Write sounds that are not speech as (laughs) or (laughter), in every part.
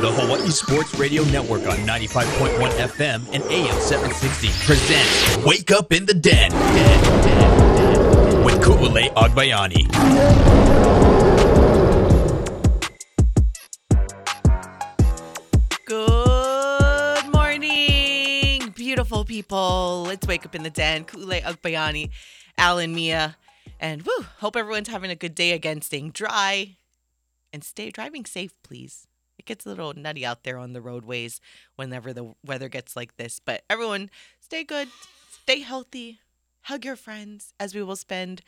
The Hawaii Sports Radio Network on 95.1 FM and AM 760 presents Wake Up in the Den, Den, Den, Den with Ku'ule Agbayani. Good morning, beautiful people. Let's wake up in the den. Ku'ule Agbayani, Alan Mia, and woo, hope everyone's having a good day again, staying dry and stay driving safe, please. It gets a little nutty out there on the roadways whenever the weather gets like this, but everyone stay good, stay healthy, hug your friends as we will spend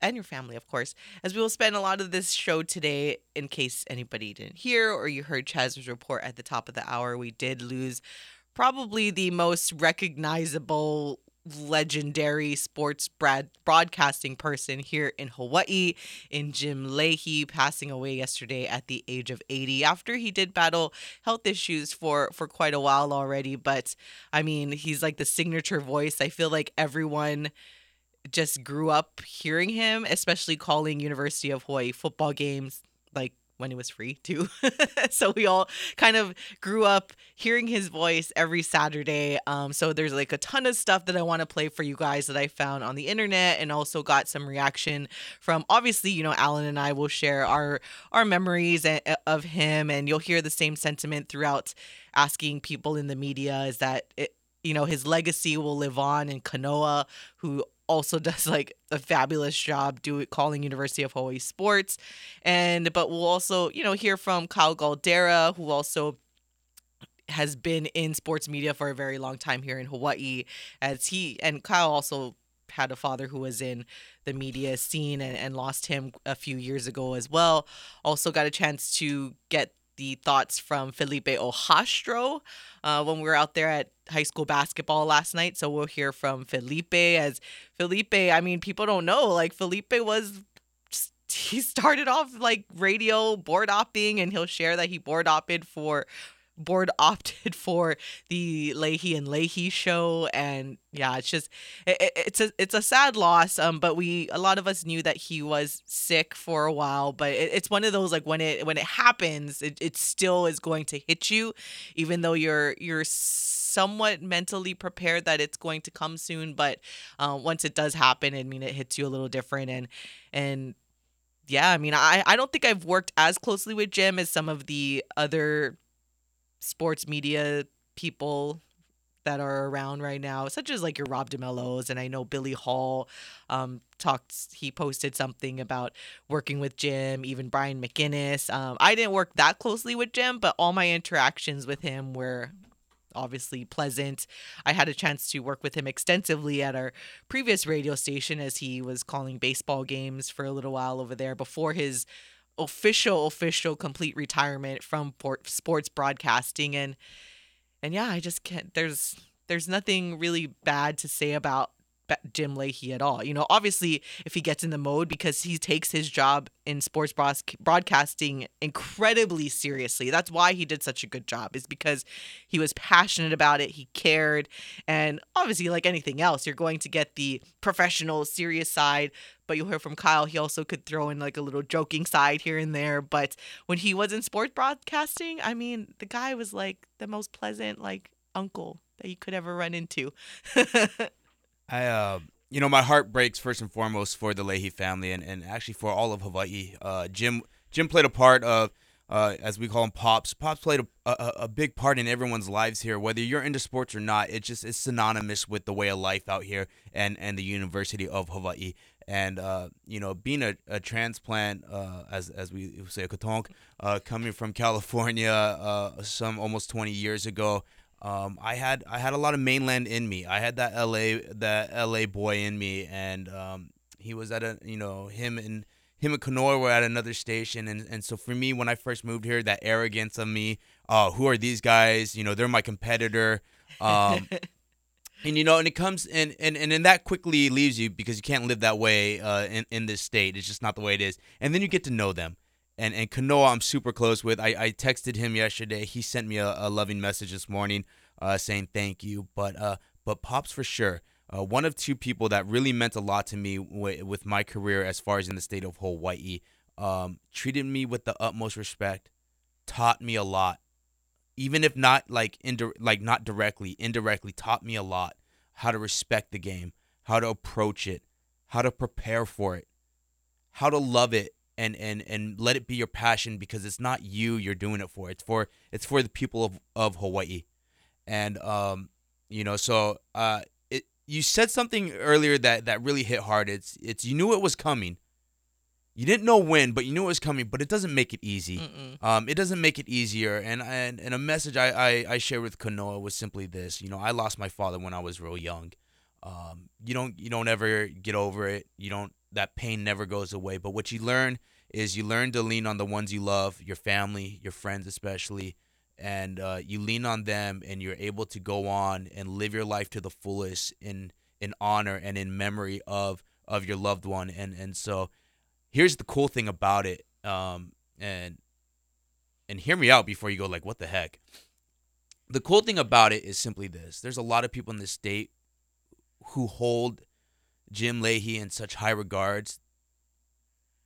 and your family, of course, as we will spend a lot of this show today. In case anybody didn't hear or you heard Chaz's report at the top of the hour, we did lose probably the most recognizable legendary sports brad- broadcasting person here in Hawaii in Jim Leahy passing away yesterday at the age of 80 after he did battle health issues for for quite a while already. But I mean he's like the signature voice. I feel like everyone just grew up hearing him, especially calling University of Hawaii football games like when it was free too. (laughs) so we all kind of grew up hearing his voice every Saturday. Um, so there's like a ton of stuff that I want to play for you guys that I found on the internet and also got some reaction from obviously, you know, Alan and I will share our our memories of him and you'll hear the same sentiment throughout asking people in the media is that it, you know, his legacy will live on in Kanoa, who also (laughs) does like a fabulous job doing calling University of Hawaii sports. And but we'll also, you know, hear from Kyle Galdeira, who also has been in sports media for a very long time here in Hawaii as he and Kyle also had a father who was in the media scene and, and lost him a few years ago as well. Also got a chance to get the thoughts from Felipe Ojastro uh, when we were out there at high school basketball last night. So we'll hear from Felipe as Felipe. I mean, people don't know, like, Felipe was. He started off like radio board opping, and he'll share that he board opted for board (laughs) opted for the Leahy and Leahy show, and yeah, it's just it, it's a it's a sad loss. Um, but we a lot of us knew that he was sick for a while, but it, it's one of those like when it when it happens, it, it still is going to hit you, even though you're you're somewhat mentally prepared that it's going to come soon. But uh, once it does happen, I mean, it hits you a little different, and and yeah, I mean, I I don't think I've worked as closely with Jim as some of the other sports media people that are around right now, such as like your Rob DeMellos, and I know Billy Hull um, talked. He posted something about working with Jim, even Brian McInnis. Um, I didn't work that closely with Jim, but all my interactions with him were obviously pleasant. I had a chance to work with him extensively at our previous radio station as he was calling baseball games for a little while over there before his official official complete retirement from sports broadcasting. And and yeah i just can't there's there's nothing really bad to say about Jim Leahy at all. You know, obviously, if he gets in the mode because he takes his job in sports broadcasting incredibly seriously. That's why he did such a good job, is because he was passionate about it, he cared. And obviously, like anything else, you're going to get the professional, serious side. But you'll hear from Kyle, he also could throw in like a little joking side here and there. But when he was in sports broadcasting, I mean, the guy was like the most pleasant, like, uncle that you could ever run into. (laughs) I, uh, you know, my heart breaks first and foremost for the Leahy family and, and actually for all of Hawaii. Uh, Jim Jim played a part of, uh, as we call him, pops. Pops played a, a, a, big part in everyone's lives here, whether you're into sports or not. It just is synonymous with the way of life out here and and the University of Hawaii. And uh, you know, being a, a transplant, uh, as as we say, a katonk, uh, coming from California, uh, some almost 20 years ago. Um, I had I had a lot of mainland in me. I had that LA that LA boy in me, and um, he was at a you know him and him and Kanoa were at another station, and and so for me when I first moved here, that arrogance of me, uh, who are these guys? You know, they're my competitor. Um, (laughs) and you know, and it comes and and and then that quickly leaves you because you can't live that way uh, in in this state. It's just not the way it is. And then you get to know them and and Kanoa I'm super close with. I, I texted him yesterday. He sent me a, a loving message this morning, uh, saying thank you. But uh, but pops for sure. Uh, one of two people that really meant a lot to me w- with my career as far as in the state of Hawaii. Um, treated me with the utmost respect, taught me a lot, even if not like indir- like not directly, indirectly taught me a lot how to respect the game, how to approach it, how to prepare for it, how to love it and and and let it be your passion because it's not you you're doing it for. It's for it's for the people of of Hawaii. And um you know, so uh it you said something earlier that that really hit hard. It's it's you knew it was coming. You didn't know when, but you knew it was coming. But it doesn't make it easy. Um, it doesn't make it easier. And and, and a message I, I I shared with Kanoa was simply this. You know, I lost my father when I was real young. Um, you don't you don't ever get over it. You don't that pain never goes away. But what you learn is you learn to lean on the ones you love, your family, your friends especially, and uh, you lean on them, and you're able to go on and live your life to the fullest in in honor and in memory of of your loved one. And and so here's the cool thing about it. Um, and and hear me out before you go like, what the heck? The cool thing about it is simply this: there's a lot of people in this state who hold Jim Leahy in such high regards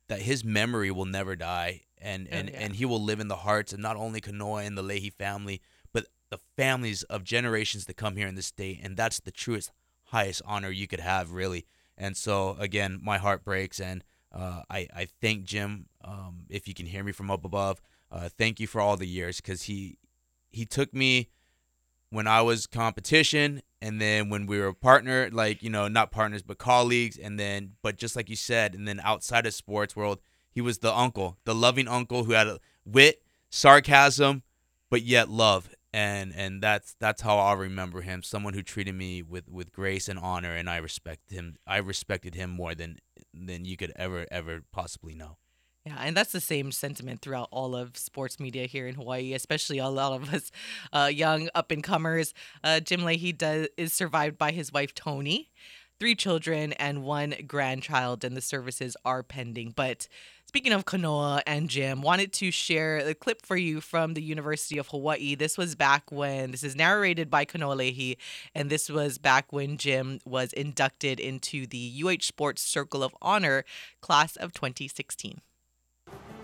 that his memory will never die and Oh, and, yeah. and he will live in the hearts of not only Kanoa and the Leahy family, but the families of generations that come here in this state. And that's the truest, highest honor you could have, really. And so, again, my heart breaks. And uh, I, I thank Jim, um, if you can hear me from up above, uh, thank you for all the years because he, he took me when I was competition and then when we were partner like you know not partners but colleagues and then but just like you said and then outside of sports world he was the uncle the loving uncle who had wit sarcasm but yet love. And and that's that's how I'll remember him someone who treated me with with grace and honor and I respect him I respected him more than than you could ever ever possibly know Yeah, and that's the same sentiment throughout all of sports media here in Hawaii, especially a lot of us uh, young up and comers. Uh, Jim Leahy does, is survived by his wife Tony, three children, and one grandchild, and the services are pending. But speaking of Kanoa and Jim, wanted to share a clip for you from the University of Hawaii. This was back when this is narrated by Kanoa Leahy, and this was back when Jim was inducted into the UH Sports Circle of Honor class of 2016.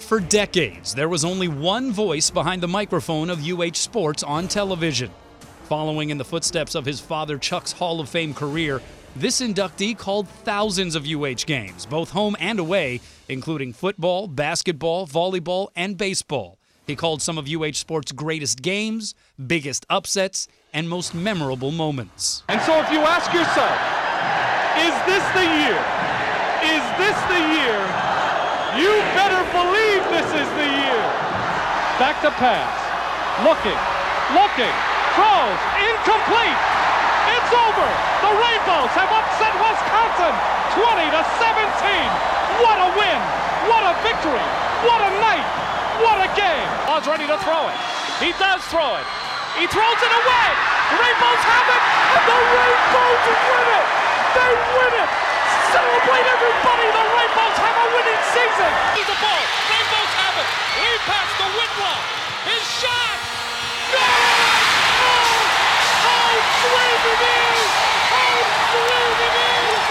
For decades, there was only one voice behind the microphone of UH Sports on television. Following in the footsteps of his father Chuck's Hall of Fame career, this inductee called thousands of UH games, both home and away, including football, basketball, volleyball, and baseball. He called some of UH Sports' greatest games, biggest upsets, and most memorable moments. And so if you ask yourself, is this the year? Is this the year? You better believe this is the year. Back to pass. Looking, looking, throws, incomplete. It's over. The Rainbows have upset Wisconsin 20 to 17. What a win. What a victory. What a night. What a game. Oz ready to throw it. He does throw it. He throws it away. The Rainbows have it. And the Rainbows win it. They win it. Celebrate everybody. The Rainbows have a winning season. He's the ball. Rainbows have it. Lead pass to Whitlow. His shot. No! Oh! How sweet it is! How sweet it is!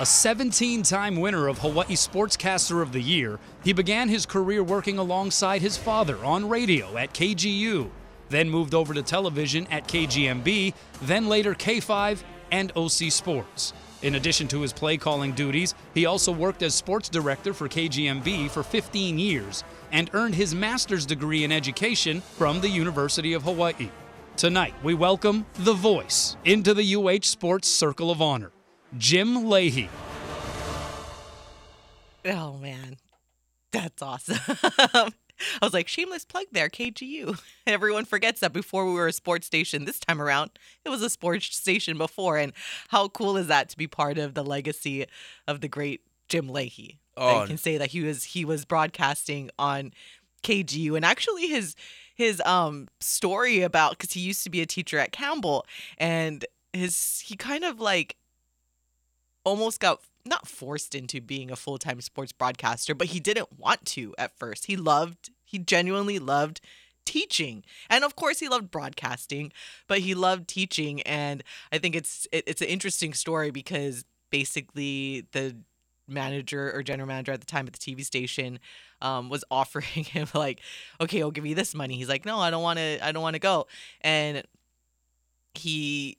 A 17 time winner of Hawaii Sportscaster of the Year, he began his career working alongside his father on radio at KGU, then moved over to television at KGMB, then later K5 and OC Sports. In addition to his play calling duties, he also worked as sports director for KGMB for 15 years and earned his master's degree in education from the University of Hawaii. Tonight, we welcome The Voice into the UH Sports Circle of Honor. Jim Leahy. Oh man, that's awesome. (laughs) (laughs) I was like, shameless plug there, KGU. (laughs) Everyone forgets that before we were a sports station this time around, it was a sports station before. And how cool is that to be part of the legacy of the great Jim Leahy? Oh. you can say that he was he was broadcasting on KGU and actually his his um story about because he used to be a teacher at Campbell and his he kind of like almost got not forced into being a full-time sports broadcaster, but he didn't want to at first. He loved, he genuinely loved teaching. And of course he loved broadcasting, but he loved teaching and I think it's it, it's an interesting story because basically the manager or general manager at the time at the TV station um, was (laughs) offering him like, okay, I'll give you this money. He's like, no, I don't want to. I don't want to go. And he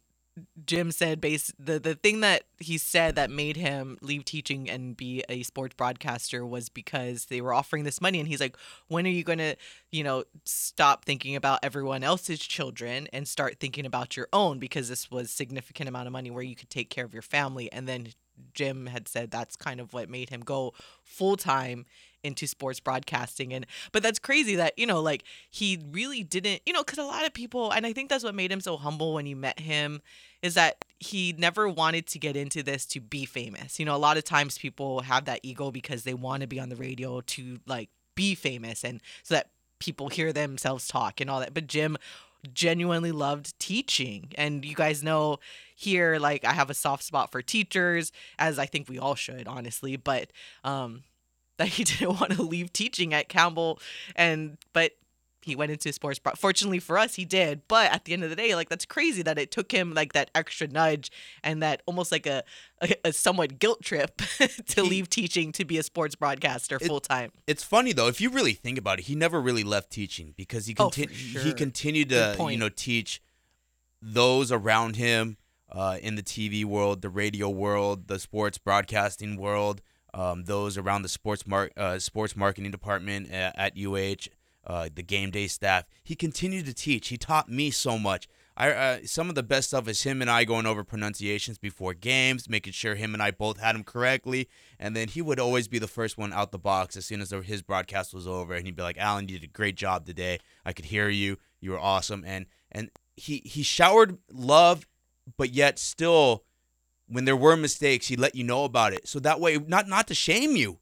Jim said base the the thing that he said that made him leave teaching and be a sports broadcaster was because they were offering this money and he's like when are you going to you know stop thinking about everyone else's children and start thinking about your own? Because this was significant amount of money where you could take care of your family and then Jim had said that's kind of what made him go full time into sports broadcasting and but that's crazy that you know like he really didn't you know because a lot of people and i think that's what made him so humble when you met him is that he never wanted to get into this to be famous. You know a lot of times people have that ego because they want to be on the radio to like be famous and so that people hear themselves talk and all that but jim genuinely loved teaching. And you guys know here like i have a soft spot for teachers as i think we all should honestly but um that he (laughs) didn't want to leave teaching at Campbell and but he went into sports fortunately for us he did but at the end of the day like that's crazy that it took him like that extra nudge and that almost like a a, a somewhat guilt trip (laughs) to leave teaching to be a sports broadcaster full time it's funny though if you really think about it he never really left teaching because he conti- oh, sure. he continued to you know teach those around him uh, in the TV world the radio world the sports broadcasting world um, those around the sports mar- uh, sports marketing department at, at UH, uh, the game day staff. He continued to teach. He taught me so much. I uh, some of the best stuff is him and I going over pronunciations before games, making sure him and I both had them correctly, and then he would always be the first one out the box as soon as his broadcast was over, and he'd be like, "Alan, you did a great job today. I could hear you. You were awesome." And and he he showered love, but yet still when there were mistakes, he let you know about it. So that way, not not to shame you.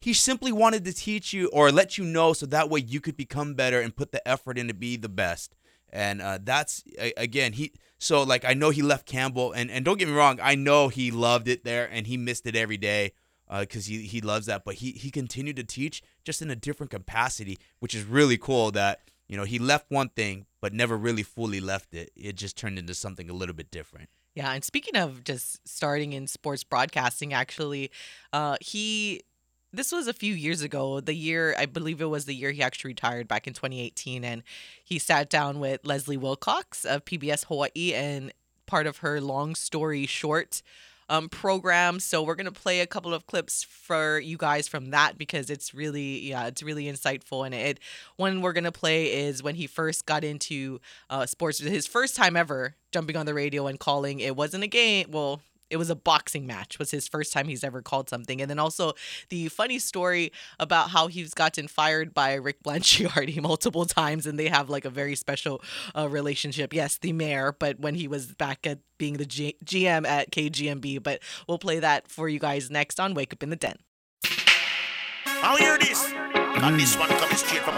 He simply wanted to teach you or let you know so that way you could become better and put the effort in to be the best. And uh, that's again, he so like I know he left Campbell and, and don't get me wrong, I know he loved it there and he missed it every day because uh, he, he loves that. But he, he continued to teach just in a different capacity, which is really cool that, you know, he left one thing but never really fully left it. It just turned into something a little bit different. Yeah, and speaking of just starting in sports broadcasting, actually, uh, he this was a few years ago. The year I believe it was the year he actually retired back in 2018, and he sat down with Leslie Wilcox of PBS Hawaii and part of her long story short um, program. So we're gonna play a couple of clips for you guys from that because it's really yeah it's really insightful and it one we're gonna play is when he first got into uh, sports his first time ever jumping on the radio and calling it wasn't a game well it was a boxing match was his first time he's ever called something. And then also the funny story about how he's gotten fired by rick blangiardi (laughs) multiple times and they have like a very special uh, relationship. Yes the mayor but when he was back at being the G- gm at kgmb but we'll play that for you guys next on wake up in the den. I'll hear this. Got this one coming straight from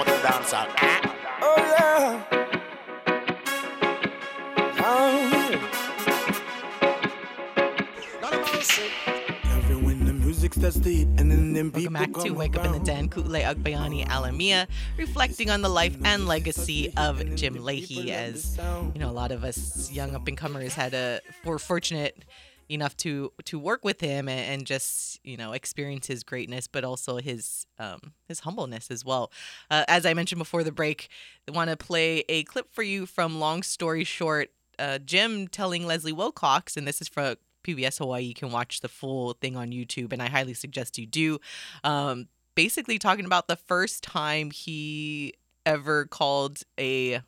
out the dance Oh yeah. Welcome back to Wake Up in the Den. Ku'ule Agbayani Alamia, reflecting on the life and legacy of Jim Leahy. As you know, a lot of us young up and comers had a were fortunate enough to to work with him and, and, just you know experience his greatness, but also his um, his humbleness as well. Uh, as I mentioned before the break, I want to play a clip for you from Long Story Short. Uh, Jim telling Leslie Wilcox, and this is for PBS Hawaii. You can watch the full thing on YouTube, and I highly suggest you do. Um, basically, talking about the first time he ever called a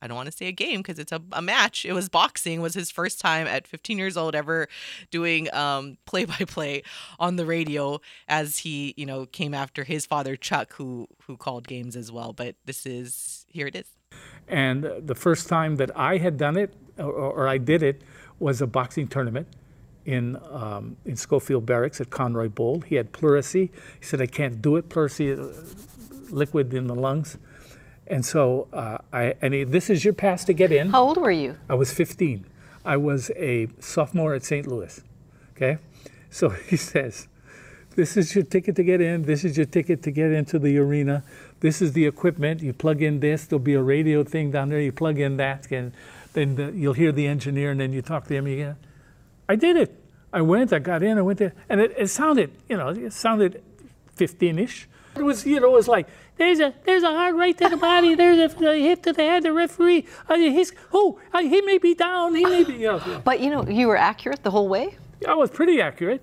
I don't want to say a game because it's a, a match. It was boxing. Was his first time at 15 years old ever doing um, play-by-play on the radio as he, you know, came after his father Chuck, who who called games as well. But this is here it is. And the first time that I had done it, or, or I did it, was a boxing tournament in um, in Schofield Barracks at Conroy Bowl. He had pleurisy. He said, "I can't do it. Pleurisy, uh, liquid in the lungs." And so uh, I and he, this is your pass to get in. How old were you? I was 15. I was a sophomore at St. Louis. Okay, so (laughs) he says, "This is your ticket to get in. This is your ticket to get into the arena. This is the equipment. You plug in this. There'll be a radio thing down there. You plug in that, and then the, you'll hear the engineer, and then you talk to him again. I did it. I went, I got in, I went there, and it, it sounded, you know, it sounded 15-ish. It was, you know, it was like, there's a there's a hard right to the body, there's a, a hit to the head, the referee, uh, he's, oh, uh, he may be down, he may be, you know. (laughs) But you know, you were accurate the whole way? I was pretty accurate,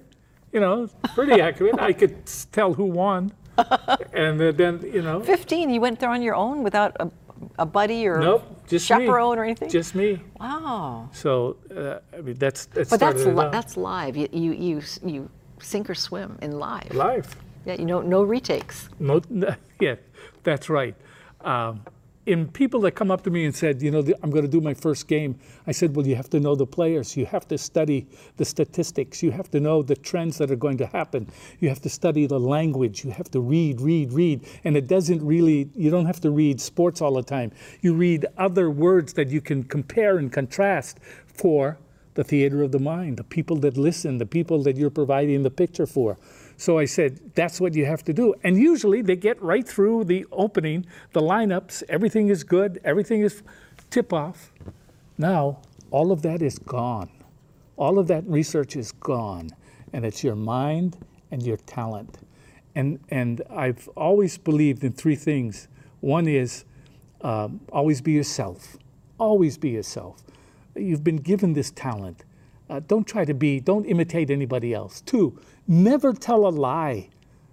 you know, pretty accurate. I could tell who won. (laughs) and uh, then, you know, 15, you went there on your own without a, a buddy or nope, just me. chaperone or anything? Just me. wow. So, uh, I mean, that's, that's But that's li- that's live. You, you you you sink or swim in live. live. Yeah, you know, no retakes. No, (laughs) yeah, that's right. Um, in people that come up to me and said, you know, I'm going to do my first game, I said, well, you have to know the players. You have to study the statistics. You have to know the trends that are going to happen. You have to study the language. You have to read, read, read. And it doesn't really, you don't have to read sports all the time. You read other words that you can compare and contrast for the theater of the mind, the people that listen, the people that you're providing the picture for. So I said, that's what you have to do. And usually they get right through the opening, the lineups, everything is good, everything is tip off. Now, all of that is gone. All of that research is gone. And it's your mind and your talent. And, and I've always believed in three things. One is um, always be yourself. Always be yourself. You've been given this talent. Uh, don't try to be, don't imitate anybody else. Two, never tell a lie.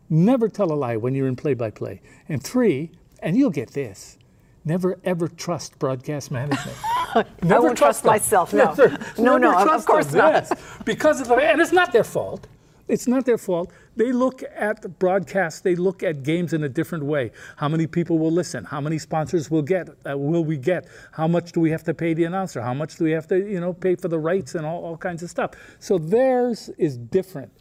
Never tell a lie when you're in play by play. And three, and you'll get this never ever trust broadcast management. (laughs) never won't trust them. myself, no. Sir. No, Never no, of- of course them, not. yes. Because of the, and it's not their fault. It's not their fault. They look at the broadcast. They look at games in a different way. How many people will listen? How many sponsors will get? Uh, will we get? How much do we have to pay the announcer? How much do we have to, you know, pay for the rights and all, all kinds of stuff? So theirs is different.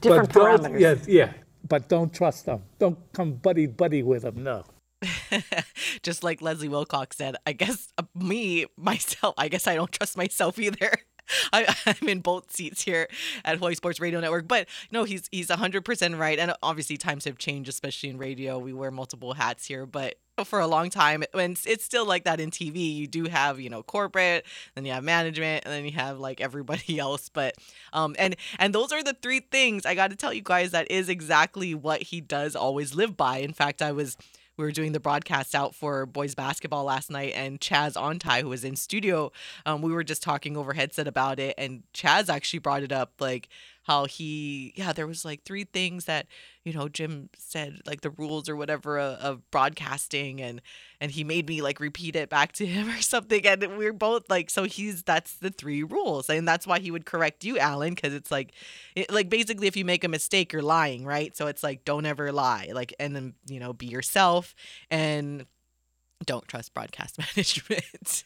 Different But don't- parameters. Yeah, yeah. But don't trust them. Don't come buddy buddy with them. No. (laughs) Just like Leslie Wilcox said, I guess uh, me, myself, I guess I don't trust myself either. (laughs) I, I'm in both seats here at Hawaii Sports Radio Network, but no, he's he's 100% right. And obviously, times have changed, especially in radio. We wear multiple hats here, but for a long time, it's- it's still like that in TV, you do have you know corporate, then you have management, and then you have like everybody (laughs) else. But um, and and those are the three things I got to tell you guys. That is exactly what he does always live by. In fact, I was we were doing the broadcast out for boys basketball last night, and Chaz Ontai, who was in studio, um, we were just talking over headset about it, and Chaz actually brought it up, like how he, yeah, there was like three things that you know Jim said, like the rules or whatever of, of broadcasting, and and he made me like repeat it back to him (laughs) or something, and we are both like, so he's that's the three rules, and that's why he would correct you, Alan, because it's like, it, like basically if you make a mistake, you're lying, right? So it's like don't ever lie, like, and then you know be yourself and don't trust broadcast (laughs) management.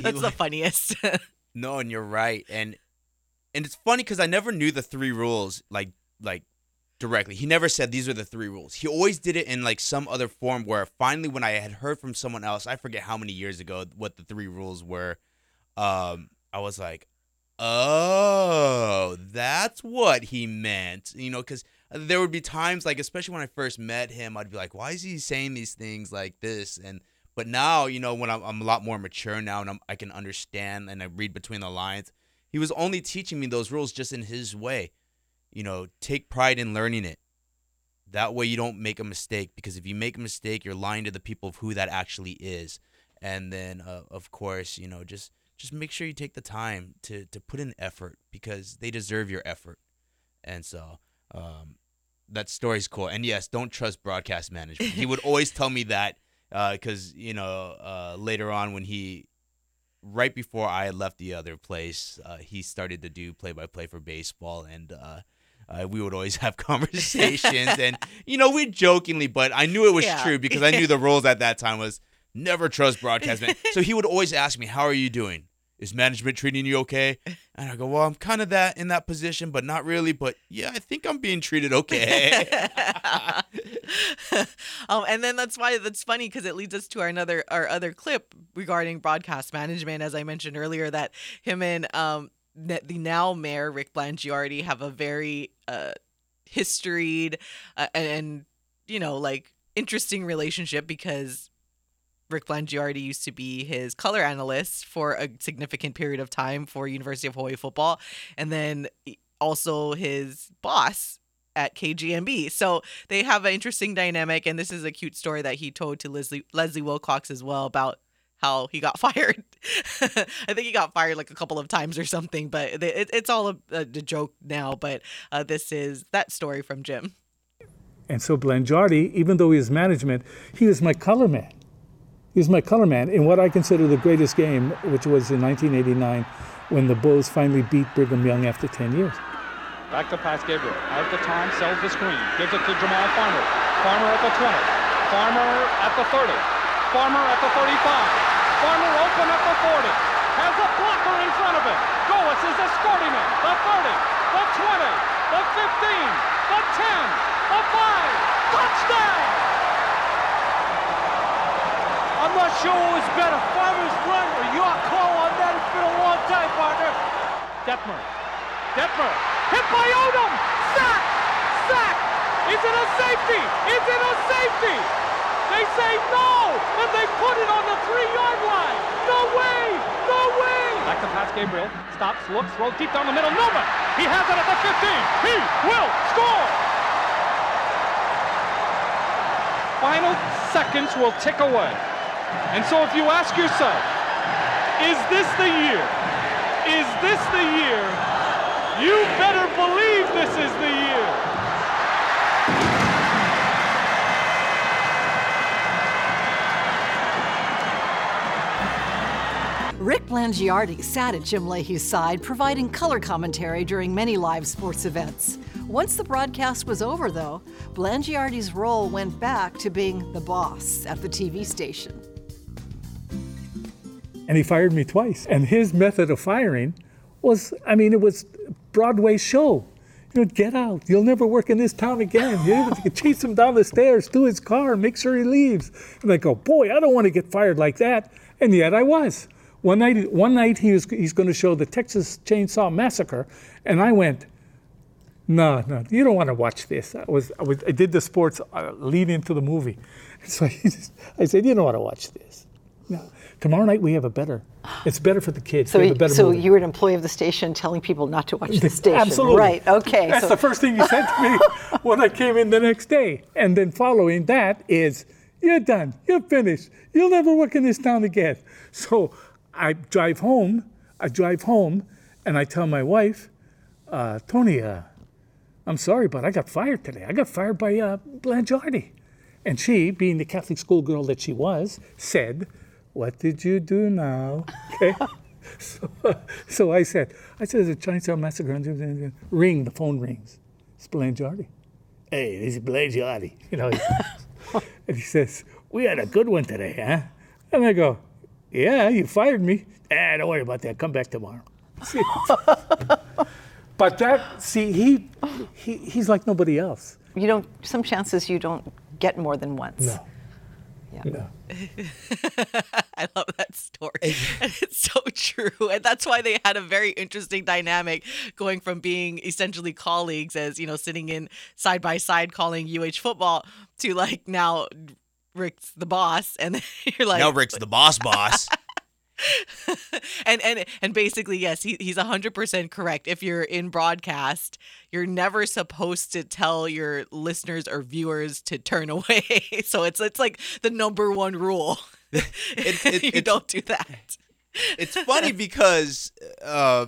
That's the (laughs) funniest. No, and you're right, and and it's funny because I never knew the three rules like like directly. He never said these are the three rules. He always did it in like some other form where finally when I had heard from someone else, I forget how many years ago what the three rules were. Um, I was like, oh, that's what he meant, you know, because there would be times like especially when I first met him, I'd be like, why is he saying these things like this and but now, you know, when I'm, I'm a lot more mature now and I'm, I can understand and I read between the lines, he was only teaching me those rules just in his way. You know, take pride in learning it. That way you don't make a mistake because if you make a mistake, you're lying to the people of who that actually is. And then, uh, of course, you know, just just make sure you take the time to to put in effort because they deserve your effort. And so, um, that story's cool. And yes, don't trust broadcast management. He would always tell me that because you know uh, later on when he right before I had left the other place, uh, he started to do play by play for baseball, and uh, uh, we would always (laughs) have conversations, and you know we jokingly, but I knew it was Yeah. true because I knew (laughs) the rules at that time was never trust broadcast man. (laughs) So he would always ask me, "How are you doing?" Is management treating you okay? And I go, well, I'm kind of that in that position, but not really. But yeah, I think I'm being treated okay. (laughs) um, and then that's why that's funny because it leads us to our another our other clip regarding broadcast management. As I mentioned earlier, that him and um, the now mayor Rick Blangiardi have a very uh, historied uh, and you know like interesting relationship because Rick Blangiardi used to be his color analyst for a significant period of time for University of Hawaii football, and then also his boss at KGMB. So they have an interesting dynamic, and this is a cute story that he told to Leslie Leslie Wilcox as well about how he got (laughs) fired. I think he got fired like a couple of times or something, but it, it's all a, a, joke now. But uh, this is that story from Jim. And so Blangiardi, even though he was management, he was my color man. He was my color man in what I consider the greatest game, which was in 1989 when the Bulls finally beat Brigham Young after 10 years. Back to pass Gabriel. Out the time, sells the screen. Gives it to Jamal Farmer. Farmer at the 20. Farmer at the 30. Farmer at the 35. Farmer open at the 40. Has a blocker in front of him. Goas is escorting him. The 30. The 20. The 15. The 10. The 5. Touchdown! I'm not sure what was better, Farmer's run or your call on that. It's been a long time, partner. Detmer. Detmer hit by Odom. Sack! Sack! Is it a safety? Is it a safety? They say no, and they put it on the three-yard line. No way! No way! Back to pass Gabriel. Stops, looks, rolls deep down the middle. Nova! He has it at the 15. He will score! Final seconds will tick away. And so if you ask yourself, is this the year? Is this the year you better believe this is the year. Rick Blangiardi sat at Jim Leahy's side, providing color commentary during many live sports events. Once the broadcast was over, though, Blangiardi's role went back to being the boss at the TV station. And he fired me twice. And his method of firing was, I mean, it was Broadway show. You know, get out. You'll never work in this town again. You chase him down the stairs to his car, make sure he leaves. And I go, boy, I don't want to get fired like that. And yet I was. One night, one night he was, he's going to show the Texas Chainsaw Massacre, and I went, no, no, you don't want to watch this. I was, I, was, I did the sports uh, lead into the movie. (laughs) So just, I said, you don't want to watch this. No. Tomorrow night we have a better. It's better for the kids. So, we have a better so movie. you were an employee of the station telling people not to watch the (laughs) station. Absolutely. Right. Okay. That's so the first thing you said to me (laughs) when I came in the next day. And then following that is, you're done. You're finished. You'll never work in this town again. So I drive home. I drive home, and I tell my wife, uh, Tony, uh, I'm sorry, but I got fired today. I got fired by uh, Blangiardi. And she, being the Catholic schoolgirl that she was, said, what did you do now? (laughs) Okay. so, so I said, I said, there's a Chainsaw Massacre. Ring, the phone rings. It's Blangiardi. Hey, this is Blangiardi. You know, (laughs) and he says, we had a good one today, huh? And I go, yeah, you fired me. Ah, don't worry about that. Come back tomorrow. (laughs) but that, see, he, he, he's like nobody else. you don't. Some chances you don't get more than once. No. Yeah. No. (laughs) I love that story. And (laughs) it's so true. And that's why they had a very interesting dynamic going from being essentially colleagues as, you know, sitting in side by side calling UH football to like now Rick's the boss. And (laughs) you're like, now Rick's the boss boss. (laughs) and and and basically yes he, he's 100% correct. If you're in broadcast you're never supposed to tell your listeners or viewers to turn (laughs) away. So it's it's like the number one rule. (laughs) It- it- you don't do that. it's funny because uh,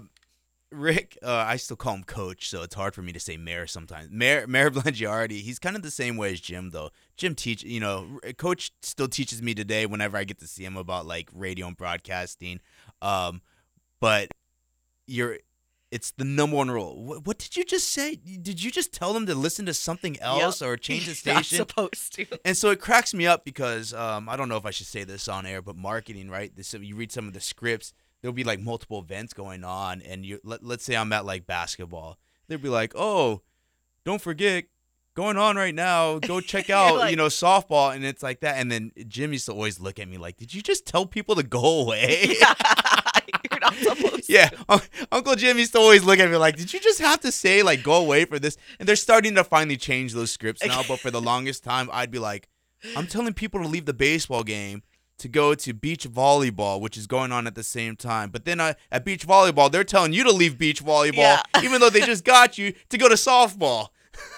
Rick, uh, I still call him Coach, so it's hard for me to say Mayor sometimes. Mayor (laughs) Mayor Blangiardi, he's kind of the same way as Jim, though. Jim teach, you know, Coach still teaches me today whenever I get to see him about like radio and broadcasting. Um, but you're, it's the number one rule. What, what did you just say? Did you just tell them to listen to something else Yep. or change the (laughs) You're not station? supposed to (laughs) And so it cracks me up because um, I don't know if I should say this on air, but marketing, right? This, you read some of the scripts, there'll be like multiple events going on, and you let, let's say I'm at like basketball, they'll be like, "Oh, don't forget, going on right now, go check (laughs) out, like- you know, softball," and it's like that. And then Jim used to always look at me like, "Did you just tell people to go away?" (laughs) (laughs) you're not supposed Yeah, Un- Uncle Jim used to always look at me like, "Did you just have to say like go away for this?" And they're starting to finally change those scripts now. but for the longest time, I'd be like, "I'm telling people to leave the baseball game to go to beach volleyball, which is going on at the same time. But then uh, at beach volleyball, they're telling you to leave beach volleyball, Yeah. even though they just got you to go to softball. (laughs)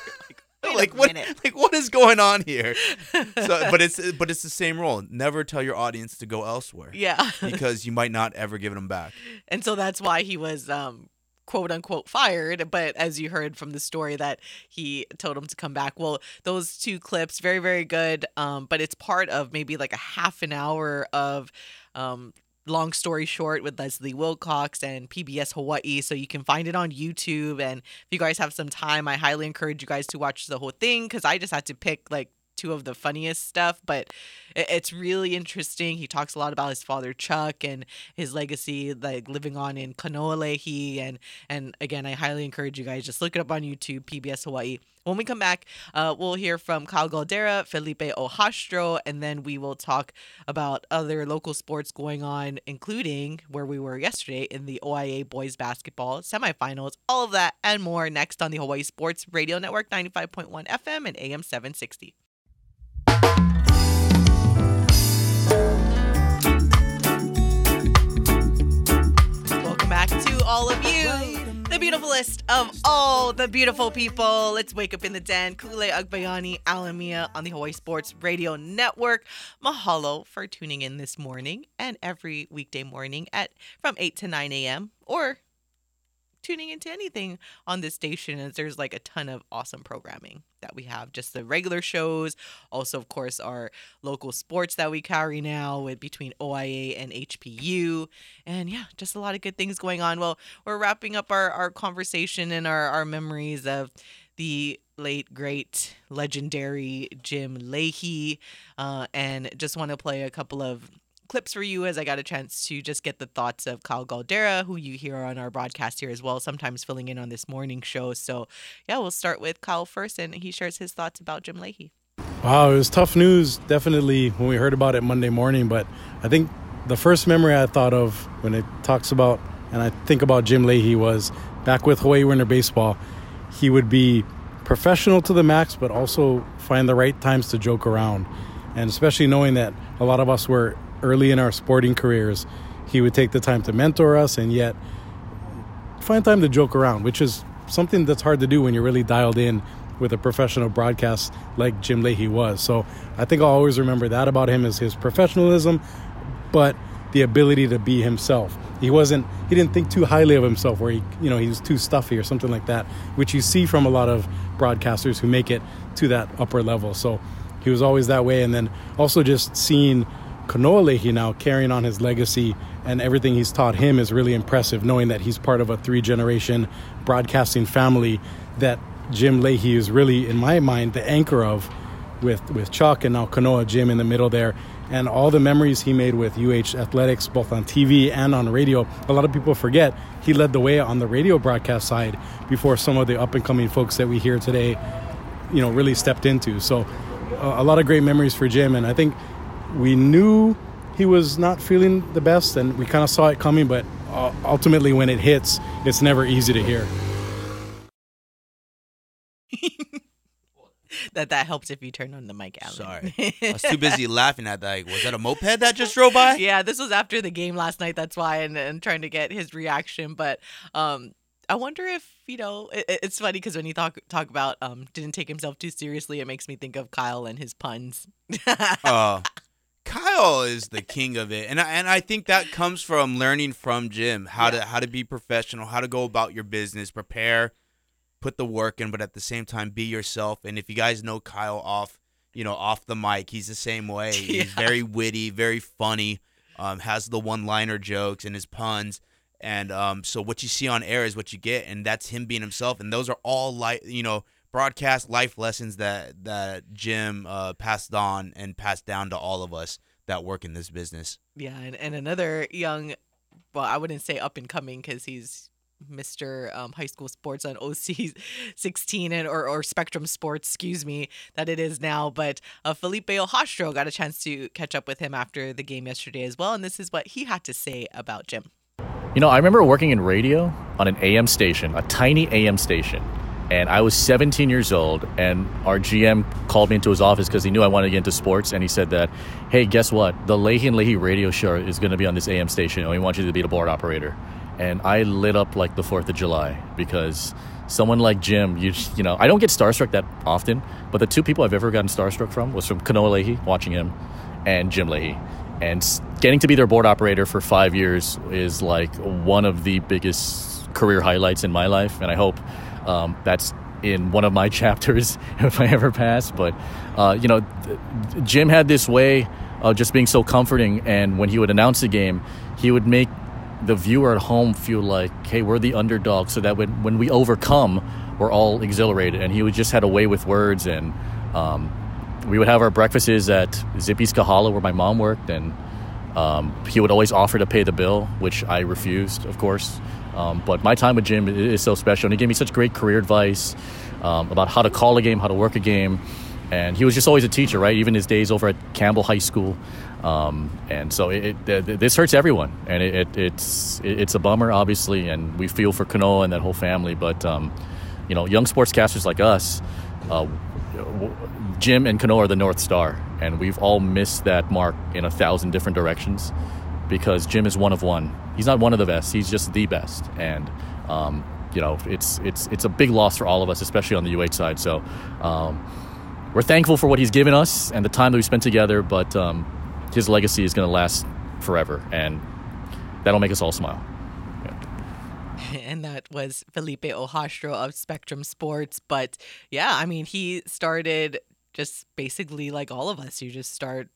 Like what? minute. Like what is going on here? So, but it's but it's the same rule. Never tell your audience to go elsewhere. Yeah. because you might not ever give them back. and so that's why he was um quote unquote fired but as you heard from the story that he told him to come back. Well those two clips very very good um but it's part of maybe like a half an hour of um long story short with leslie wilcox and pbs hawaii. So you can find it on youtube. And if you guys have some time i highly encourage you guys to watch the whole thing because i just had to pick like two of the funniest stuff, but it's really interesting. He talks a lot about his father Chuck and his legacy, like living on in Kanoa Leahy, and and again, I highly encourage you guys just look it up on YouTube, PBS Hawaii. When we come back, uh, we'll hear from Kyle Galdeira, Felipe Ojastro, and then we will talk about other local sports going on, including where we were yesterday in the OIA boys basketball semifinals. All of that and more next on the Hawaii Sports Radio Network, 95.1 FM and AM 760. All of you, the beautiful list of all the beautiful people. Let's wake up in the den. Ku'ule Agbayani, Alamia on the Hawaii Sports Radio Network. Mahalo for tuning in this morning and every weekday morning at from 8 to 9 a.m. or tuning into anything on this station as there's like a ton of awesome programming that we have just the regular shows also of course our local sports that we carry now with between oia and hpu and yeah just a lot of good things going on. Well we're wrapping up our, our conversation and our, our memories of the late great legendary jim leahy uh, and just want to play a couple of clips for you as I got a chance to just get the thoughts of Kyle Galdeira, who you hear on our broadcast here as well, sometimes filling in on this morning show. So, yeah, we'll start with Kyle first, and he shares his thoughts about Jim Leahy. Wow, it was tough news, definitely, when we heard about it Monday morning. But I think the first memory I thought of when it talks about, and I think about Jim Leahy, was back with Hawaii Winter Baseball. He would be professional to the max, but also find the right times to joke around. And especially knowing that a lot of us were early in our sporting careers, he would take the time to mentor us and yet find time to joke around, which is something that's hard to do when you're really dialed in with a professional broadcast like Jim Leahy was. So I think I'll always remember that about him is his professionalism, but the ability to be himself. He wasn't he didn't think too highly of himself where he you know he was too stuffy or something like that, which you see from a lot of broadcasters who make it to that upper level. So he was always that way and then also just seeing Kanoa Leahy now carrying on his legacy and everything he's taught him is really impressive, knowing that he's part of a three generation broadcasting family that Jim Leahy is really, in my mind, the anchor of with, with Chuck and now Kanoa Jim in the middle there. And all the memories he made with UH Athletics, both on TV and on radio. A lot of people forget he led the way on the radio broadcast side before some of the up and coming folks that we hear today, you know, really stepped into. So a lot of great memories for Jim. And I think we knew he was not feeling the best and we kind of saw it coming but uh, ultimately when it hits it's never easy to hear (laughs) That that helps if you turn on the mic, Alan. Sorry. (laughs) I was too busy laughing at that. Like, was that a moped that just drove by? yeah, this was after the game last night. That's why, and, and trying to get his reaction. But um, I wonder if you know. It, it- it's funny because when you talk talk about um, didn't take himself too seriously, it makes me think of Kyle and his puns. uh, (laughs) Kyle is the king of it, and I, and I think that comes from learning from Jim how to how to be professional, how to go about your business, prepare, put the work in, but at the same time be yourself. And if you guys know Kyle off, you know off the mic, he's the same way. (laughs) Yeah. He's very witty, very funny, um, has the one-liner jokes and his puns. And um, so what you see on air is what you get, and that's him being himself. And those are all like you know broadcast life lessons that that Jim uh, passed on and passed down to all of us that work in this business. Yeah, and, and another young, well, I wouldn't say up and coming because he's Mr. Um, high school sports on OC 16 and or, or Spectrum Sports, excuse me, that it is now. But uh, Felipe Ojastro got a chance to catch up with him after the game yesterday as well, and this is what he had to say about Jim. You know, I remember working in radio on an AM station, a tiny AM station, And I was 17 years old, and our GM called me into his office because he knew I wanted to get into sports, and he said that, "Hey, guess what? The Leahy and Leahy radio show is going to be on this AM station, and we want you to be the board operator." And I lit up like the Fourth of July because someone like Jim, you you know, I don't get starstruck that often, but the two people I've ever gotten starstruck from was from Kanoa Leahy, watching him, and Jim Leahy. And getting to be their board operator for five years is like one of the biggest career highlights in my life, and I hope um, that's in one of my (laughs) chapters if I ever pass. But uh, you know, Jim had this way of just being so comforting, and when he would announce a game, he would make the viewer at home feel like, hey, we're the underdog, so that when when we overcome, we're all exhilarated. And he would just had a way with words, and um, we would have our breakfasts at Zippy's Kahala, where my mom worked, and um, he would always offer to pay the bill, which I refused, of course. Um, but my time with Jim is so special, and he gave me such great career advice um, about how to call a game, how to work a game, and he was just always a teacher, right? Even his days over at Campbell High School, um, and so it, it, this hurts everyone, and it, it's it's a bummer, obviously, and we feel for Kanoa and that whole family. But um, you know, young sportscasters like us, uh, Jim and Kanoa are the North Star, and we've all missed that mark in a thousand different directions because Jim is one of one. He's not one of the best; he's just the best, and um, you know, it's it's it's a big loss for all of us, especially on the UH side. So. Um, we're thankful for what he's given us and the time that we spent together, but um, his legacy is going to last forever, and that'll make us all smile. (laughs) and that was Felipe Ojastro of Spectrum Sports. But yeah, I mean, he started just basically like all of us. You just start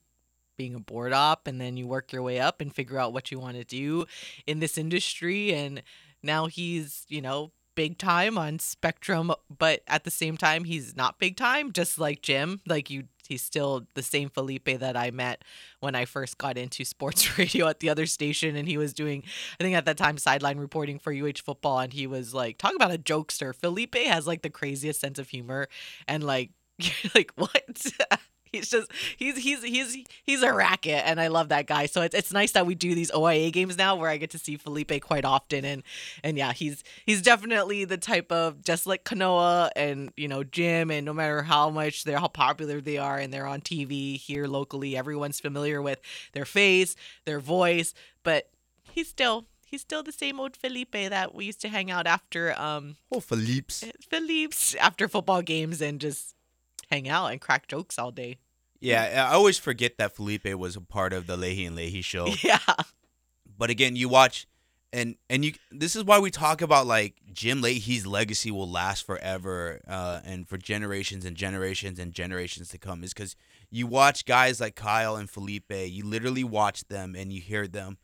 being a board op and then you work your way up and figure out what you want to do in this industry. And now he's, you know, big time on Spectrum, but at the same time, he's not big time, just like Jim. Like you he's still the same Felipe that I met when I first got into (laughs) sports radio at the other station. And he was doing, I think at that time, sideline reporting for UH football. And he was like, talk about a jokester. Felipe has like the craziest sense of humor. And like, (laughs) like, what? (laughs) he's just he's he's he's he's a racket and I love that guy. So it's it's nice that we do these OIA games now where I get to see Felipe quite often and and yeah, he's he's definitely the type of just like Kanoa and you know Jim and no matter how much they're how popular they are and they're on TV here locally, everyone's familiar with their face, their voice, but he's still he's still the same old Felipe that we used to hang out after um oh Felipes Felipes after football games and just hang out and crack jokes all day. Yeah, I always forget that Felipe was a part of the Leahy and Leahy show. (laughs) Yeah. But again, you watch and and you this is why we talk about like Jim Leahy's legacy will last forever uh, and for generations and generations and generations to come is cuz you watch guys like Kyle and Felipe, you literally watch them and you hear them.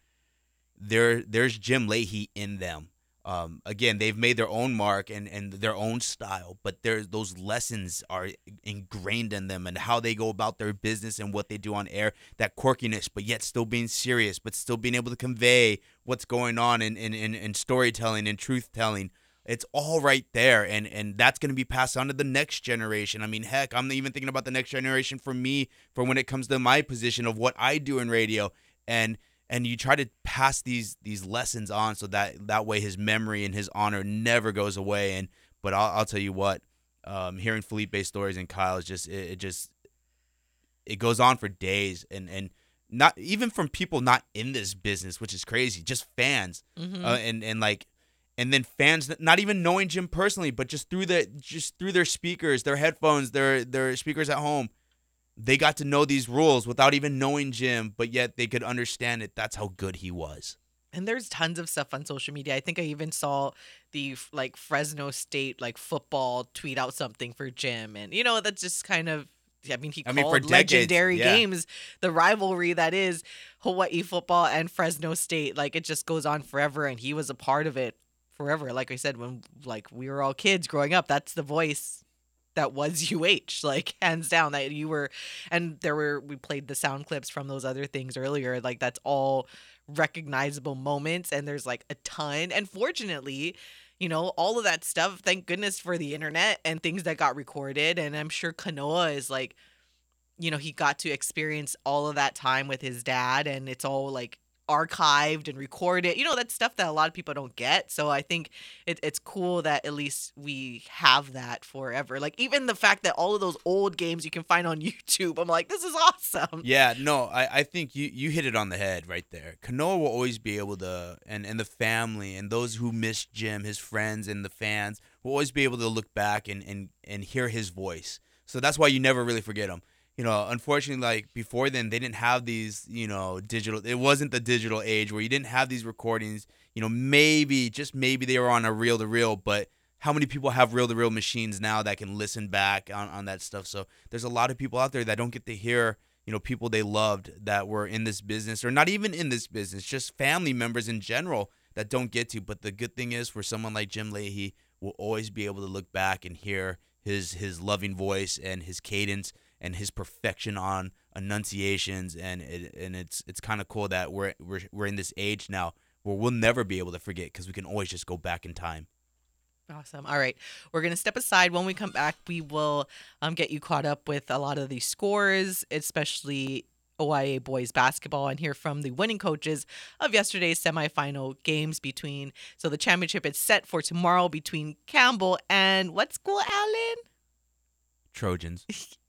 There there's Jim Leahy in them um, again, they've made their own mark and, and their own style, but there's those lessons are ingrained in them and how they go about their business and what they do on air. That quirkiness, but yet still being serious, but still being able to convey what's going on in, in, in, in storytelling and truth telling. It's all right there, and and that's going to be passed on to the next generation. I mean, heck, I'm even thinking about the next generation for me, for when it comes to my position of what I do in radio, and and you try to pass these these lessons on so that that way his memory and his honor never goes away and but i'll, I'll tell you what um, hearing felipe's stories and kyle is just it, it, just it goes on for days and and not even from people not in this business which is crazy just fans mm-hmm. uh, and and like and then fans not even knowing jim personally but just through the just through their speakers their headphones their their speakers at home they got to know these rules without even knowing Jim, but yet they could understand it. That's how good he was. And there's tons of stuff on social media. I think I even saw the like Fresno State like football tweet out something for Jim, and you know that's just kind of. I mean, he I called mean, legendary yeah. games the rivalry that is Hawaii football and Fresno State. Like it just goes on forever, and he was a part of it forever. Like I said, when like we were all kids growing up, that's the voice that was (laughs) UH, like hands down that you were and there were we played the sound clips from those other things earlier. Like that's all recognizable moments and there's like a ton. And fortunately, you know, all of that stuff, thank goodness for the internet and things that got recorded. And I'm sure Kanoa is like, you know, he got to experience all of that time with his dad and it's all like archived and recorded. You know, that's stuff that a lot of people don't get. So I think it, it's cool that at least we have that forever. Like even the fact that all of those old games you can find on (laughs) YouTube, I'm like, this is awesome. Yeah, no, I, I think you, you hit it on the head right there. Kanoa will always be able to, and, and the family and those who miss Jim, his friends and the fans, will always be able to look back and, and, and hear his voice. So that's why you never really forget him you know, unfortunately, like before then, they didn't have these, you know, digital. It wasn't the digital age where you didn't have these recordings. You know, maybe just maybe they were on a reel to reel, but how many people have reel to reel machines now that can listen back on, on that stuff? So there's a lot of people out there that don't get to hear, you know, people they loved that were in this business or not even in this business, just family members in general that don't get to. But the good thing is for someone like Jim Leahy, will always be able to look back and hear his his loving voice and his cadence and his perfection on enunciations and it, and it's it's kind of cool that we're, we're we're in this age now where we'll never be able to forget because we can always just go back in time. Awesome. All right. We're going to step aside. When we come back, we will um, get you caught up with a lot of these scores, especially OIA boys basketball, and hear from the winning coaches of yesterday's semifinal games between. So the championship is set for tomorrow between Campbell and what school, Alan? Trojans. (laughs)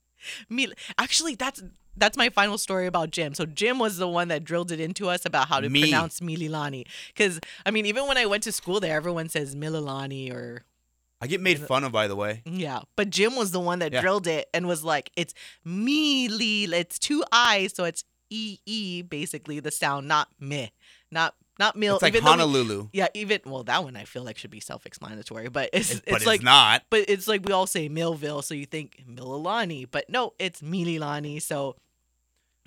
Me, actually, that's that's my final story about Jim. So Jim was the one that drilled it into us about how to Me. pronounce Mililani. Because I mean, even when I went to school there, everyone says Mililani or I get made fun of, by the way. yeah. But Jim was the one that Yeah. drilled it and was like, "It's Mili. It's two I's, so it's E E basically the sound, not me, not not mil. It's like even though we- Honolulu. yeah, even well, that one I feel like should be self-explanatory, but it's It's- it's, but it's like not. But it's like we all say Millville, so you think Mililani, but no, it's Mililani. So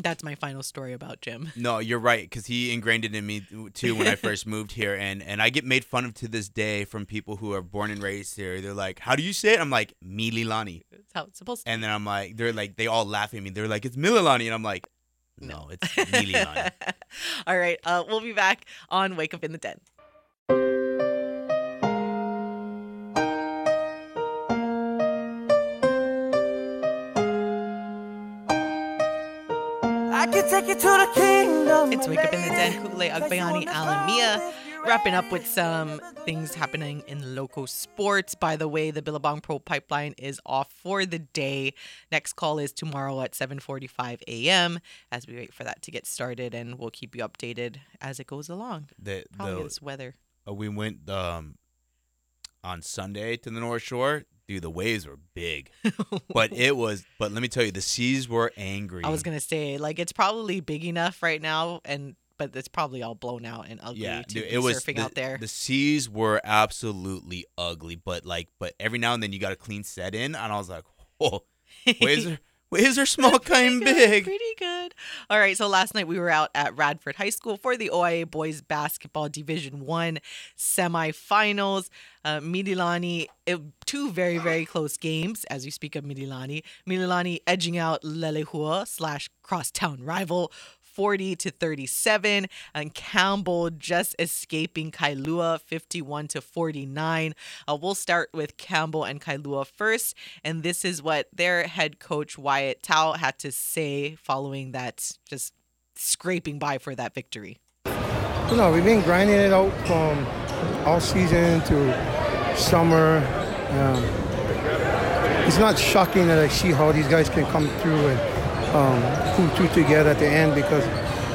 that's my final story about Jim. (laughs) No, you're right because he ingrained it in me too when I (laughs) first moved here, and and I get made fun of to this day from people who are born and raised here. They're like, "How do you say it?" I'm like, "Mililani," That's how it's supposed to. and then I'm like, they're like, they all laugh at me. They're like, "It's Mililani," and I'm like, "No, it's Mililani." (laughs) All right, uh, we'll be back on Wake Up in the Den. I can take you to the kingdom. It's Wake Up in the Den, Ku'ule Agbayani, Alan Mia. Wrapping up with some things happening in local sports. By the way, the Billabong Pro Pipeline is off for the day. Next call is tomorrow at 7:45 a.m. As we wait for that to get started, and we'll keep you updated as it goes along. The, Probably the- this weather. uh, we went um on Sunday to the North Shore. Dude, the waves were big, (laughs) but it was. But let me tell you, the seas were angry. I was gonna say, like, it's probably big enough right now, and but it's probably all blown out and ugly yeah, to dude, be it was surfing the, out there. The seas were absolutely ugly, but like, but every now and then you got a clean set in, and I was like, oh, are waves are small, kind, big. Pretty good. All right. So last night we were out at Radford High School for the OIA Boys Basketball Division One semifinals. Uh, Mililani, it, two very very close games. As you speak of Mililani, Mililani edging out Leilehua slash crosstown rival. 40 to 37 and Campbell just escaping Kailua 51 to 49. Uh, we'll start with Campbell and Kailua first and this is what their head coach Wyatt Tau had to say following that just scraping by for that victory. You know, we've been grinding it out from all season to summer. Um, it's not shocking that I see how these guys can come through and um, pull two together at the end because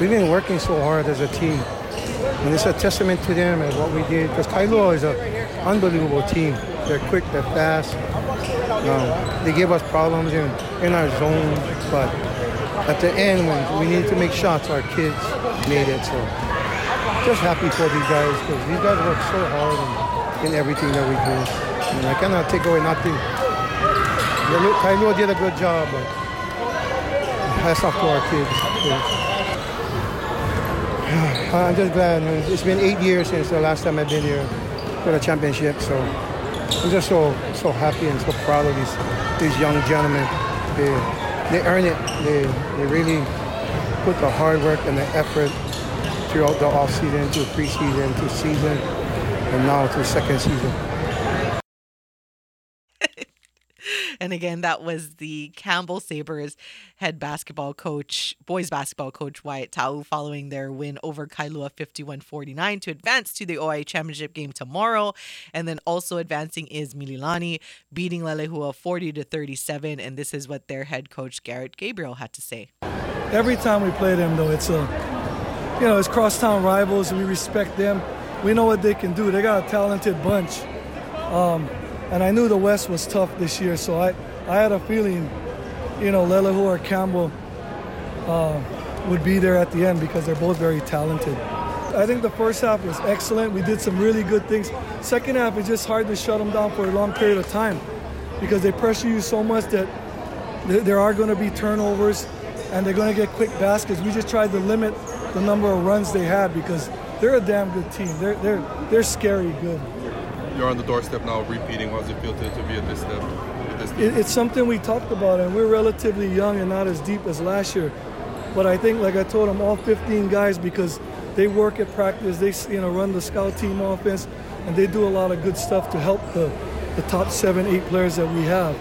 we've been working so hard as a team. And it's a testament to them and what we did because Kailua is an unbelievable team. They're quick, they're fast. Um, they give us problems in, in our zone, but at the end when we needed to make shots, our kids made it. So just happy for these guys because these guys work so hard in, in everything that we do. And I cannot take away nothing. Kailua did a good job, but hats off to our kids. (sighs) I'm just glad. It's been eight years since the last time I've been here for the championship, so I'm just so so happy and so proud of these these young gentlemen. They they earn it. They they really put the hard work and the effort throughout the off season, to preseason, to season, and now to second season. And again, that was the Campbell Sabres head basketball coach, boys basketball coach Wyatt Tau, following their win over Kailua 51 49 to advance to the OI championship game tomorrow. And then also advancing is Mililani, beating Leilehua 40 to 37. And this is what their head coach Garrett Gabriel had to say. Every time we play them, though, it's a, you know, it's crosstown rivals. We respect them. We know what they can do. They got a talented bunch. Um, and I knew the West was tough this year, so I, I had a feeling, you know, Lelehu or Campbell uh, would be there at the end because they're both very talented. I think the first half was excellent. We did some really good things. Second half, it's just hard to shut them down for a long period of time because they pressure you so much that there are going to be turnovers and they're going to get quick baskets. We just tried to limit the number of runs they had because they're a damn good team. They're, they're, they're scary good you're on the doorstep now repeating. How does it feel to, to be at this step? This it, it's something we talked about, and we're relatively young and not as deep as last year. But I think, like I told them, all 15 guys, because they work at practice, they you know run the scout team offense, and they do a lot of good stuff to help the, the top seven, eight players that we have.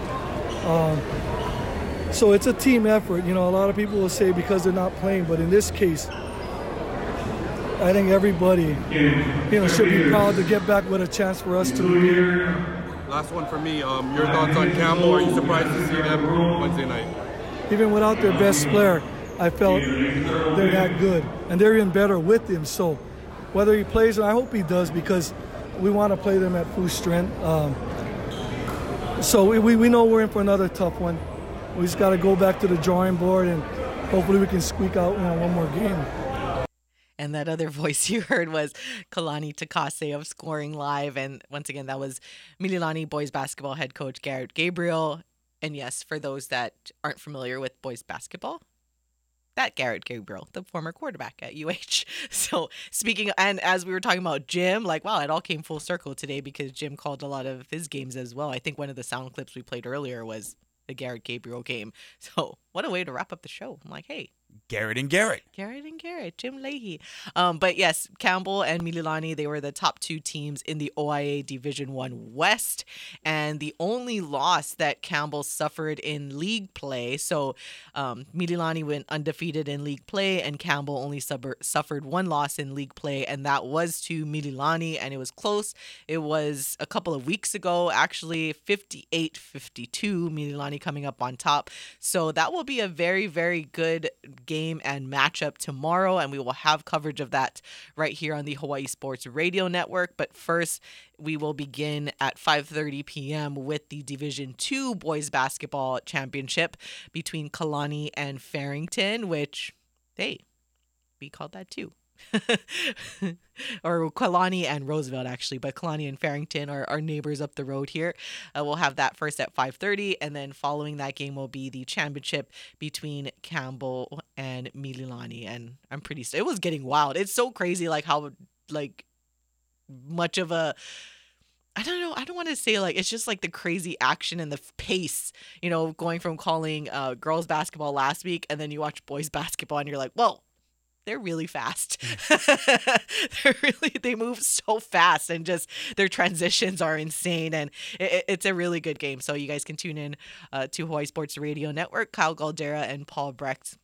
Um, so it's a team effort. You know, a lot of people will say because they're not playing, but in this case, I think everybody, you know, should be proud to get back with a chance for us to win. Last one for me. Um, your thoughts on Campbell? Are you surprised to see them Wednesday night? Even without their best player, I felt they're that good, and they're even better with him. So, whether he plays, and I hope he does, because we want to play them at full strength. Um, so we, we know we're in for another tough one. We just got to go back to the drawing board, and hopefully we can squeak out you know, one more game. And that other (laughs) voice you heard was Kalani Takase of Scoring Live. And once again, that was Mililani boys basketball head coach Garrett Gabriel. And yes, for those that aren't familiar with boys basketball, that Garrett Gabriel, the former quarterback at UH. (laughs) So speaking, and as we were talking about Jim, like wow, it all came full circle today because Jim called a lot of his games as well. I think one of the sound clips we played earlier was the Garrett Gabriel game. (laughs) So what a way to wrap up the show. I'm like, hey, Garrett and Garrett. Garrett and Garrett, Jim Leahy. Um, but yes, Campbell and Mililani, they were the top two teams in the OIA Division One West, and the only loss that Campbell suffered in league play. So um, Mililani went undefeated in league play, and Campbell only suffered one loss in league play, and that was to Mililani, and it was close. It was a couple of weeks ago, actually, 58 52, Mililani coming up on top. So that will be a very, very good game and matchup tomorrow, and we will have coverage of that right here on the Hawaii Sports Radio Network. But first, we will begin at 5:30 p.m. with the Division Two Boys Basketball Championship between Kalani and Farrington, which hey, we called that too. (laughs) or Kalani and Roosevelt actually, but Kalani and Farrington are, are neighbors up the road here. Uh, we'll have that first at 5:30, and then following that game will be the championship between Campbell and Mililani. And I'm pretty. St- it was getting wild. It's so crazy, like how like much of a I don't know. I don't want to say like it's just like the crazy action and the pace, you know, going from calling uh, girls basketball last week and then you watch boys (laughs) basketball and you're like, whoa, they're really fast. (laughs) they're really they move so fast and just their transitions are insane and it, it's a really good game. So you guys can tune in uh, to Hawaii Sports Radio Network. Kyle Galdeira and Paul Brecht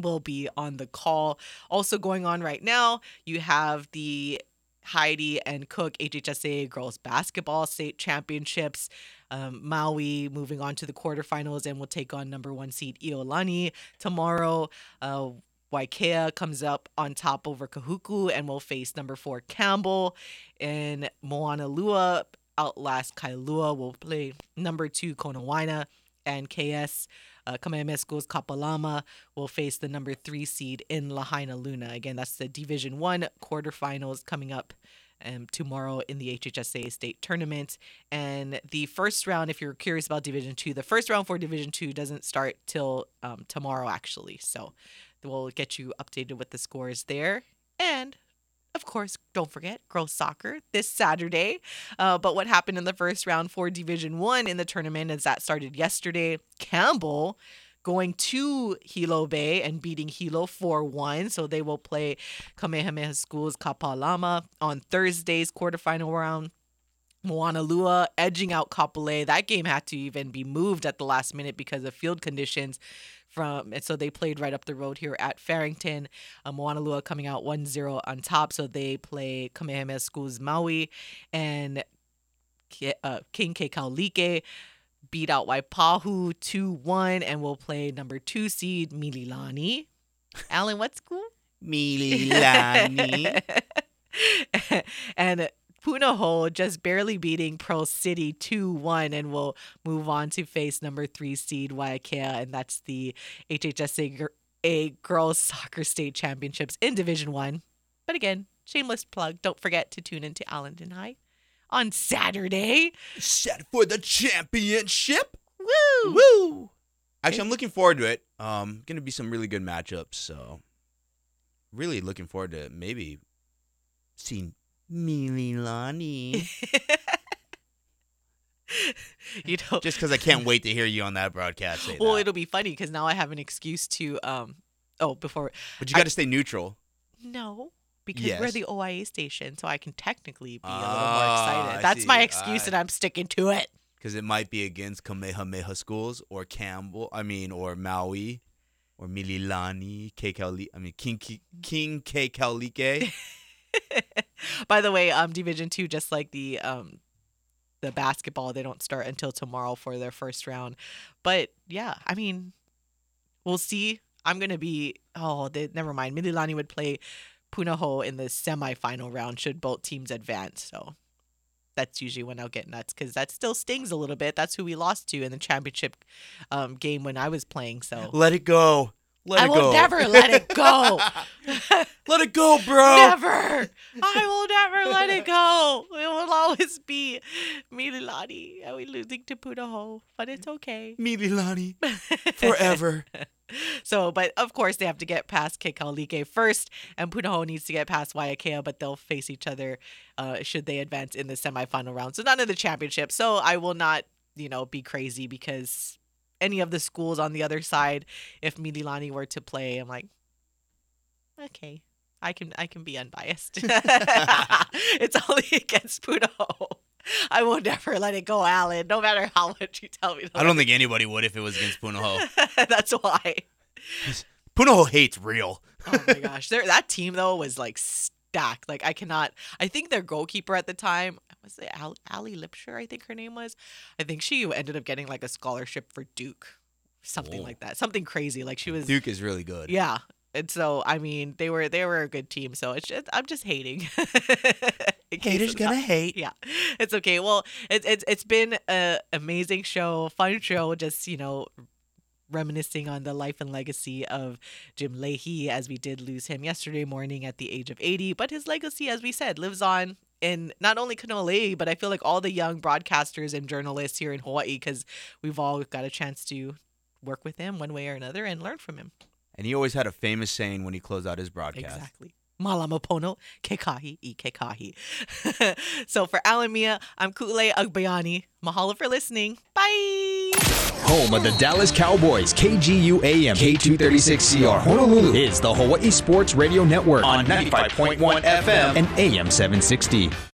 will be on the call. Also going on right now, you have the Heide and Cook HHSA Girls Basketball State Championships. Um, Maui moving on to the quarterfinals and will take on number one seed Iolani tomorrow. Uh, Waiakea comes up on top over Kahuku and will face number four Campbell. And Moanalua outlast Kailua will play number two Konawaena. And KS uh, Kamehameha Schools Kapalama will face the number three seed in Lahainaluna. Again, that's the Division One quarterfinals coming up um, tomorrow in the HHSA state tournament. And the first round, if you're curious about Division Two, the first round for Division Two doesn't start till um, tomorrow, actually. So We'll get you updated with the scores there. And of course, don't forget girls soccer this Saturday. Uh, but what happened in the first round for Division One in the tournament is that started yesterday. Campbell going to Hilo Bay and beating Hilo 4 1. So they will play Kamehameha Schools Kapalama on Thursday's quarterfinal round. Moanalua edging out Kapolei. That game had to even be moved at the last minute because of field conditions. From and so they played right up the road here at Farrington. Um, Moanalua coming out 1-0 on top. So they play Kamehameha Schools Maui and uh, King Kekaulike beat out Waipahu 2-1 and will play number two seed Mililani. Alan, what school? Mililani. (laughs) and Punahou just barely beating Pearl City 2 1 and will move on to face number three seed Waiakea. And that's the HHSA A Girls Soccer State Championships in Division 1. But again, shameless plug. Don't forget to tune into Allendon High on Saturday. Set for the championship. Woo! Woo! Actually, I'm looking forward to it. Um, gonna be some really good matchups. So, really looking forward to maybe seeing Mililani. (laughs) you know, Just because I can't wait to hear you on that broadcast well, that. it'll be funny because now I have an excuse to um. Oh, before But you got to stay neutral. No, because we're the OIA station, so I can technically be a little Ah, more excited. That's my excuse, and I'm sticking to it. Because it might be against Kamehameha schools or Campbell, I mean, or Maui, or Mililani, Keikauli, I mean, King, Ki- King Kekaulike. (laughs) (laughs) By the way, um, Division Two, just like the um, the basketball, they don't start until tomorrow for their first round. But yeah, I mean, we'll see. I'm gonna be. Oh, they, never mind. Mililani would play Punahou in the semifinal round should both teams advance. So that's usually when I'll get nuts because that still stings a little bit. That's who we lost to in the championship um, game when I was playing. So Let it go. Let I will go. never let it go. (laughs) let it go, bro. Never. I will never let it go. It will always be Mililani. Are we losing to Punahou, but it's okay. Mililani. (laughs) Forever. So, but of course they have to get past Kekaulike first, and Punahou needs to get past Waiakea, but they'll face each other uh, should they advance in the semifinal round. So none of the championship. So I will not, you know, be crazy because any of the schools on the other side, if Mililani were to play, I'm like, okay, I can I can be unbiased. (laughs) it's only against Punahou. I will never let it go, Alan. No matter how much you tell me. I don't think anybody would if it was against Punahou. (laughs) That's why. Punahou hates real. Oh my gosh, that team though was like stacked. Like I cannot. I think their goalkeeper at the time was it Al- Ali Lipsher. I think her name was. I think she ended up getting like a scholarship for Duke, something Whoa. like that. Something crazy. Like she was. Duke is really good. Yeah. And so I mean they were they were a good team. So it's just I'm just hating. (laughs) Haters gonna not- hate. Yeah, it's okay. Well, it's it's it's been a amazing show, fun show. Just you know, reminiscing on the life and legacy of Jim Leahy as we did lose him yesterday morning at the age of 80. But his legacy, as we said, lives on in not only Kanoa but I feel like all the young broadcasters and journalists here in Hawaii because we've all got a chance to work with him one way or another and learn from him. And he always had a famous saying when he closed out his broadcast. Exactly. Malamapono, kekahi, i kekahi. (laughs) so for Alan Mia, I'm Ku'ule Agbayani. Mahalo for listening. Bye. Home of the Dallas Cowboys, KGU AM, K236CR, Honolulu is the Hawaii Sports Radio Network on 95.1 FM and AM 760.